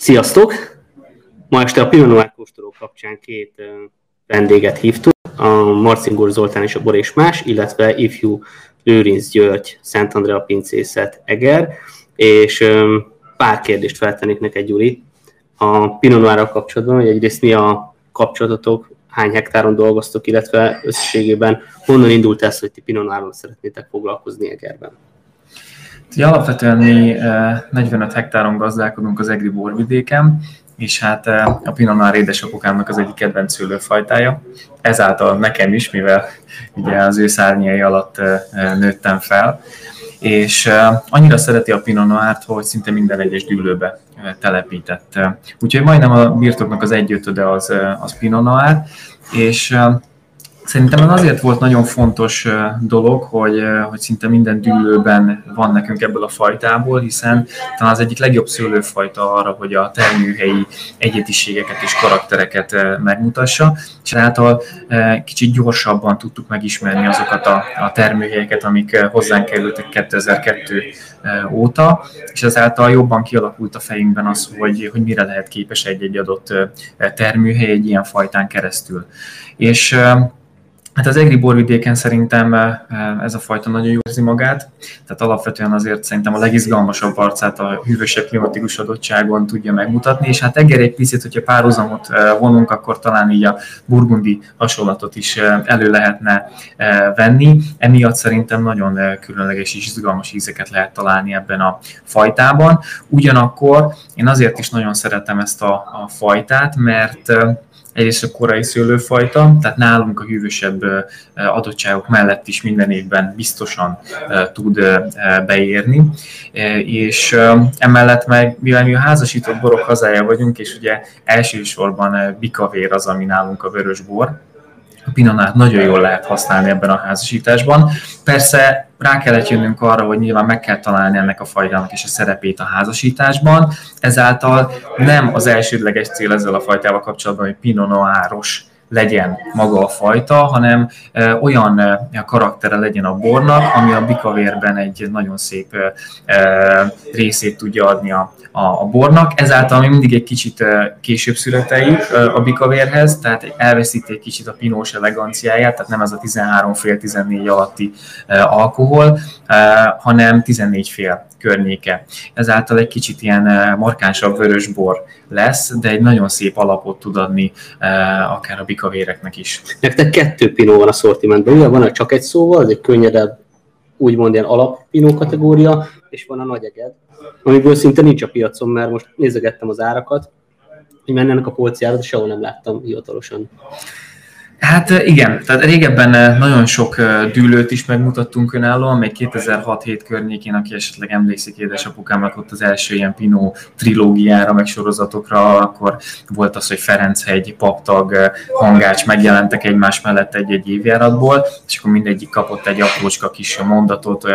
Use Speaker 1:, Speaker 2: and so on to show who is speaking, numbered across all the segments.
Speaker 1: Sziasztok! Ma este a Pinot kóstoló kapcsán két vendéget hívtuk, a Marcingur Zoltán és a Bor és Más, illetve ifjú Lőrinc György, Szent Andrea Pincészet, Eger, és pár kérdést feltennék neked, Gyuri, a Pinot kapcsolatban, hogy egyrészt mi a kapcsolatotok, hány hektáron dolgoztok, illetve összességében honnan indult ez, hogy ti Pinot szeretnétek foglalkozni Egerben?
Speaker 2: Alapvetően mi 45 hektáron gazdálkodunk az Egri borvidéken, és hát a Pinot Noir édesapukámnak az egyik kedvenc szőlőfajtája. Ezáltal nekem is, mivel ugye az ő szárnyai alatt nőttem fel, és annyira szereti a Pinot Noir-t, hogy szinte minden egyes dűlőbe telepített. Úgyhogy majdnem a birtoknak az egyötöde az, az Pinot Noir, és Szerintem azért volt nagyon fontos dolog, hogy, hogy szinte minden dűlőben van nekünk ebből a fajtából, hiszen talán az egyik legjobb szőlőfajta arra, hogy a termőhelyi egyediségeket és karaktereket megmutassa, és által kicsit gyorsabban tudtuk megismerni azokat a, a termőhelyeket, amik hozzánk kerültek 2002 óta, és ezáltal jobban kialakult a fejünkben az, hogy, hogy mire lehet képes egy-egy adott termőhely egy ilyen fajtán keresztül. És Hát az egri borvidéken szerintem eh, ez a fajta nagyon jól érzi magát, tehát alapvetően azért szerintem a legizgalmasabb arcát a hűvösebb klimatikus adottságon tudja megmutatni, és hát Eger egy picit, hogyha párhuzamot eh, vonunk, akkor talán így a burgundi hasonlatot is eh, elő lehetne venni. Emiatt szerintem nagyon különleges és izgalmas ízeket lehet találni ebben a fajtában. Ugyanakkor én azért is nagyon szeretem ezt a, a fajtát, mert egyrészt a korai szőlőfajta, tehát nálunk a hűvösebb adottságok mellett is minden évben biztosan tud beérni, és emellett meg, mivel mi a házasított borok hazája vagyunk, és ugye elsősorban bikavér az, ami nálunk a vörös bor, a pinonát nagyon jól lehet használni ebben a házasításban. Persze rá kellett jönnünk arra, hogy nyilván meg kell találni ennek a fajtának is a szerepét a házasításban, ezáltal nem az elsődleges cél ezzel a fajtával kapcsolatban, hogy Pinot Noiros legyen maga a fajta, hanem olyan karaktere legyen a bornak, ami a bikavérben egy nagyon szép részét tudja adni a, a, bornak. Ezáltal mi mindig egy kicsit később születeljük a bikavérhez, tehát elveszíti egy kicsit a pinós eleganciáját, tehát nem ez a 13 fél 14 alatti alkohol, hanem 14 fél környéke. Ezáltal egy kicsit ilyen markánsabb vörös bor lesz, de egy nagyon szép alapot tud adni akár a bikavéreknek is.
Speaker 1: Nektek kettő pinó van a szortimentben, ugye van csak egy szóval, ez egy könnyedebb, úgymond ilyen alapinó kategória, és van a nagy eged, amiből szinte nincs a piacon, mert most nézegettem az árakat, hogy mennek a polciára, de sehol nem láttam hivatalosan.
Speaker 2: Hát igen, tehát régebben nagyon sok dűlőt is megmutattunk önállóan, még 2006-7 környékén, aki esetleg emlékszik édesapukámnak ott az első ilyen Pinó trilógiára, meg sorozatokra, akkor volt az, hogy Ferenchegy, Paptag, Hangács megjelentek egymás mellett egy-egy évjáratból, és akkor mindegyik kapott egy aprócska kis mondatot,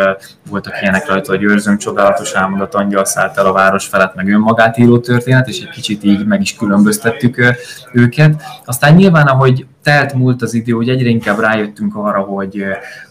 Speaker 2: voltak ilyenek rajta, hogy őrzöm csodálatos álmodat, angyal szállt el a város felett, meg önmagát író történet, és egy kicsit így meg is különböztettük őket. Aztán nyilván, ahogy telt múlt az idő, hogy egyre inkább rájöttünk arra, hogy,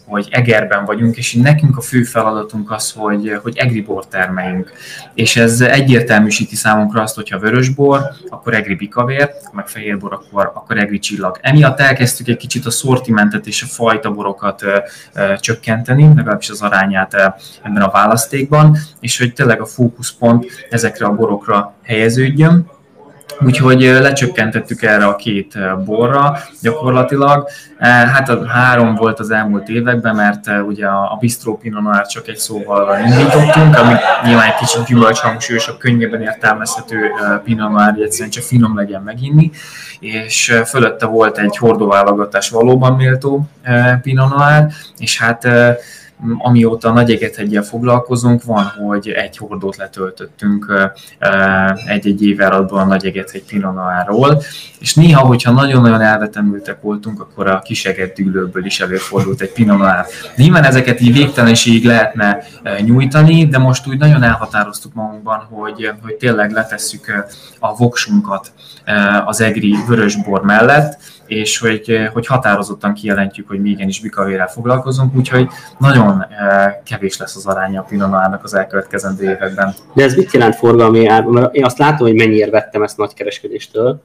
Speaker 2: hogy Egerben vagyunk, és nekünk a fő feladatunk az, hogy, hogy egribor termeljünk. És ez egyértelműsíti számunkra azt, hogyha vörösbor, akkor egri bikavér, meg fehérbor, akkor, akkor egri csillag. Emiatt elkezdtük egy kicsit a szortimentet és a fajta borokat ö, ö, csökkenteni, legalábbis az arányát ö, ebben a választékban, és hogy tényleg a fókuszpont ezekre a borokra helyeződjön, Úgyhogy lecsökkentettük erre a két borra gyakorlatilag. Hát a három volt az elmúlt években, mert ugye a Bistro Pinot Noir csak egy szóval indítottunk, ami nyilván egy kicsit gyümölcshangsúlyosabb, könnyebben értelmezhető Pinot Noir, egyszerűen csak finom legyen meginni, és fölötte volt egy hordóválogatás valóban méltó Pinot Noir, és hát amióta Nagy Egethegyel foglalkozunk, van, hogy egy hordót letöltöttünk egy-egy éváratból a Nagy Egethegy Pinonoáról, és néha, hogyha nagyon-nagyon elvetemültek voltunk, akkor a kiseget dűlőből is előfordult egy Pinonoár. Nyilván ezeket így végtelenségig lehetne nyújtani, de most úgy nagyon elhatároztuk magunkban, hogy, hogy tényleg letesszük a voksunkat az egri vörösbor mellett, és hogy, hogy határozottan kijelentjük, hogy mi igenis bikavérrel foglalkozunk, úgyhogy nagyon kevés lesz az aránya a Pinot az elkövetkezendő években.
Speaker 1: De ez mit jelent forgalmi ár? Mert én azt látom, hogy mennyire vettem ezt nagykereskedéstől,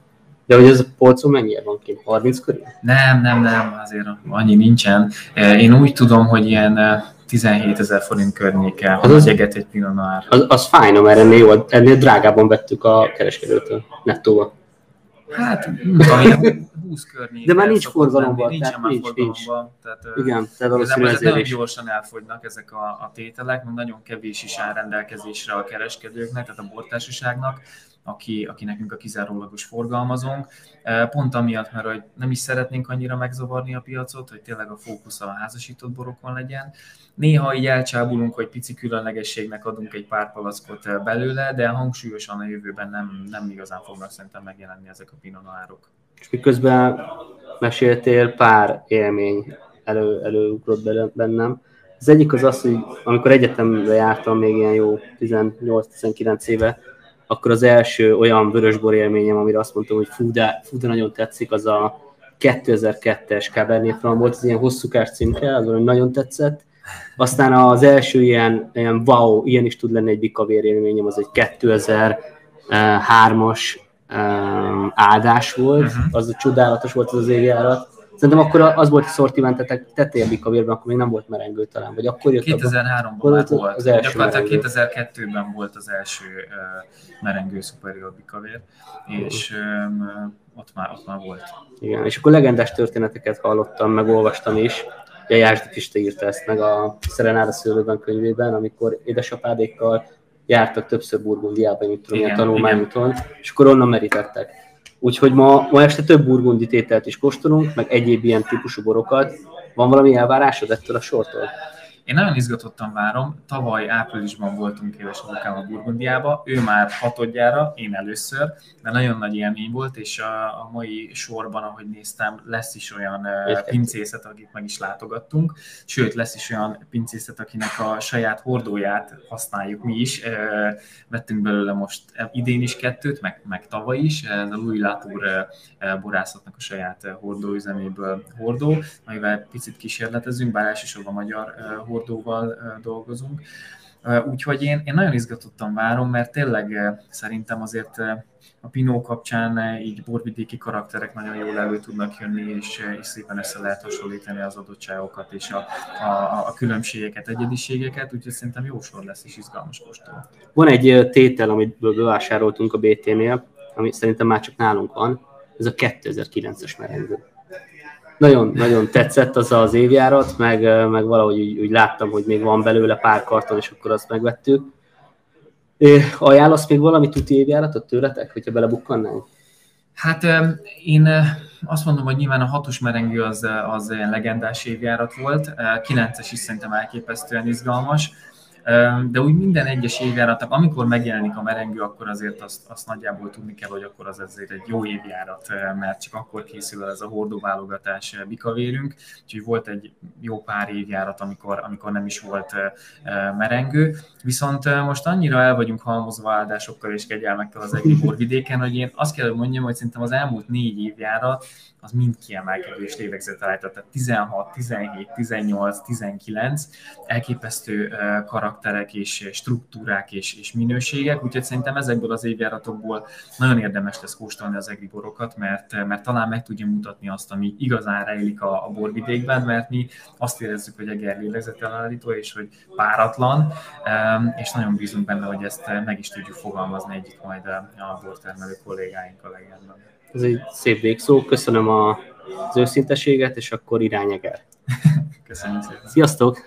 Speaker 1: de hogy ez a polcon mennyire van kint? 30 körül?
Speaker 2: Nem, nem, nem, azért annyi nincsen. Én úgy tudom, hogy ilyen 17 ezer forint környéke, az, az eget egy Noir.
Speaker 1: Az, az fájna, mert ennél, ennél drágában vettük a kereskedőtől, nettóval.
Speaker 2: Hát, tudom, 20 környéken.
Speaker 1: De már nincs forgalomban.
Speaker 2: Nincs, tehát nincs, nincs. Tehát,
Speaker 1: Igen, tehát valószínűleg
Speaker 2: ezek nagyon gyorsan elfogynak ezek a, a tételek, mert nagyon kevés is áll rendelkezésre a kereskedőknek, tehát a bortársaságnak aki, aki nekünk a kizárólagos forgalmazónk. Pont amiatt, mert hogy nem is szeretnénk annyira megzavarni a piacot, hogy tényleg a fókusz a házasított borokon legyen. Néha így elcsábulunk, hogy pici különlegességnek adunk egy pár palackot belőle, de hangsúlyosan a jövőben nem, nem igazán fognak szerintem megjelenni ezek a pinonárok.
Speaker 1: És miközben meséltél, pár élmény elő, előugrott bennem. Az egyik az az, hogy amikor egyetemre jártam még ilyen jó 18-19 éve, akkor az első olyan vörösbor élményem, amire azt mondtam, hogy fú, de, fú, de nagyon tetszik, az a 2002-es Cabernet Franc volt, az ilyen hosszúkás címke, az nagyon tetszett. Aztán az első ilyen, ilyen wow, ilyen is tud lenni egy bikavér élményem, az egy 2003-as um, áldás volt, uh-huh. az csodálatos volt az az évjárat. Szerintem akkor az volt a szortimentetek tettél a vérben, akkor még nem volt merengő talán, vagy akkor
Speaker 2: jött 2003-ban már volt. Az első Gyakorlatilag 2002-ben volt az első uh, merengő superior bikavér, és um, ott, már, ott már volt.
Speaker 1: Igen, és akkor legendás történeteket hallottam, meg olvastam is. Ja, Jászdi Pista írta ezt meg a Szerenára szőlőben könyvében, amikor édesapádékkal jártak többször Burgundiába, mint tudom, ilyen tanulmányúton, és akkor onnan merítettek Úgyhogy ma, ma este több burgundi tételt is kóstolunk, meg egyéb ilyen típusú borokat. Van valami elvárásod ettől a sortól?
Speaker 2: Én nagyon izgatottan várom. Tavaly áprilisban voltunk éves a Burgundiába, ő már hatodjára, én először, de nagyon nagy élmény volt, és a, a mai sorban, ahogy néztem, lesz is olyan uh, pincészet, akit meg is látogattunk, sőt, lesz is olyan pincészet, akinek a saját hordóját használjuk mi is. Uh, vettünk belőle most idén is kettőt, meg, meg tavaly is, ez a Louis Latour uh, borászatnak a saját hordóüzeméből hordó, amivel picit kísérletezünk, bár elsősorban magyar hordóval dolgozunk. Úgyhogy én, én nagyon izgatottan várom, mert tényleg szerintem azért a Pinó kapcsán így borvidéki karakterek nagyon jól elő tudnak jönni, és, és szépen össze lehet hasonlítani az adottságokat és a, a, a különbségeket, egyediségeket, úgyhogy szerintem jó sor lesz és izgalmas kóstol.
Speaker 1: Van egy tétel, amit bevásároltunk a BT-nél, ami szerintem már csak nálunk van, ez a 2009-es merengő nagyon, nagyon tetszett az az évjárat, meg, meg valahogy úgy, úgy láttam, hogy még van belőle pár karton, és akkor azt megvettük. Ajánlasz még valami tuti évjáratot tőletek, hogyha belebukkannánk?
Speaker 2: Hát én azt mondom, hogy nyilván a hatos merengő az, az ilyen legendás évjárat volt, kilences is szerintem elképesztően izgalmas, de úgy minden egyes évjárat, amikor megjelenik a merengő, akkor azért azt, azt nagyjából tudni kell, hogy akkor az azért egy jó évjárat, mert csak akkor készül ez a hordóválogatás bikavérünk, úgyhogy volt egy jó pár évjárat, amikor, amikor nem is volt merengő. Viszont most annyira el vagyunk halmozva áldásokkal és kegyelmekkel az egész borvidéken, hogy én azt kell, hogy mondjam, hogy szerintem az elmúlt négy évjárat az mind kiemelkedő és lélegzetelállított. Tehát 16, 17, 18, 19 elképesztő karakterek és struktúrák és, és minőségek, úgyhogy szerintem ezekből az évjáratokból nagyon érdemes lesz kóstolni az egri borokat, mert, mert talán meg tudja mutatni azt, ami igazán rejlik a, a borvidékben, mert mi azt érezzük, hogy Eger lélegzetelállító és hogy páratlan, és nagyon bízunk benne, hogy ezt meg is tudjuk fogalmazni együtt majd a bortermelő kollégáinkkal legjobban.
Speaker 1: Ez egy szép végszó. Köszönöm a, az őszinteséget, és akkor irányeger.
Speaker 2: Köszönöm szépen.
Speaker 1: Sziasztok!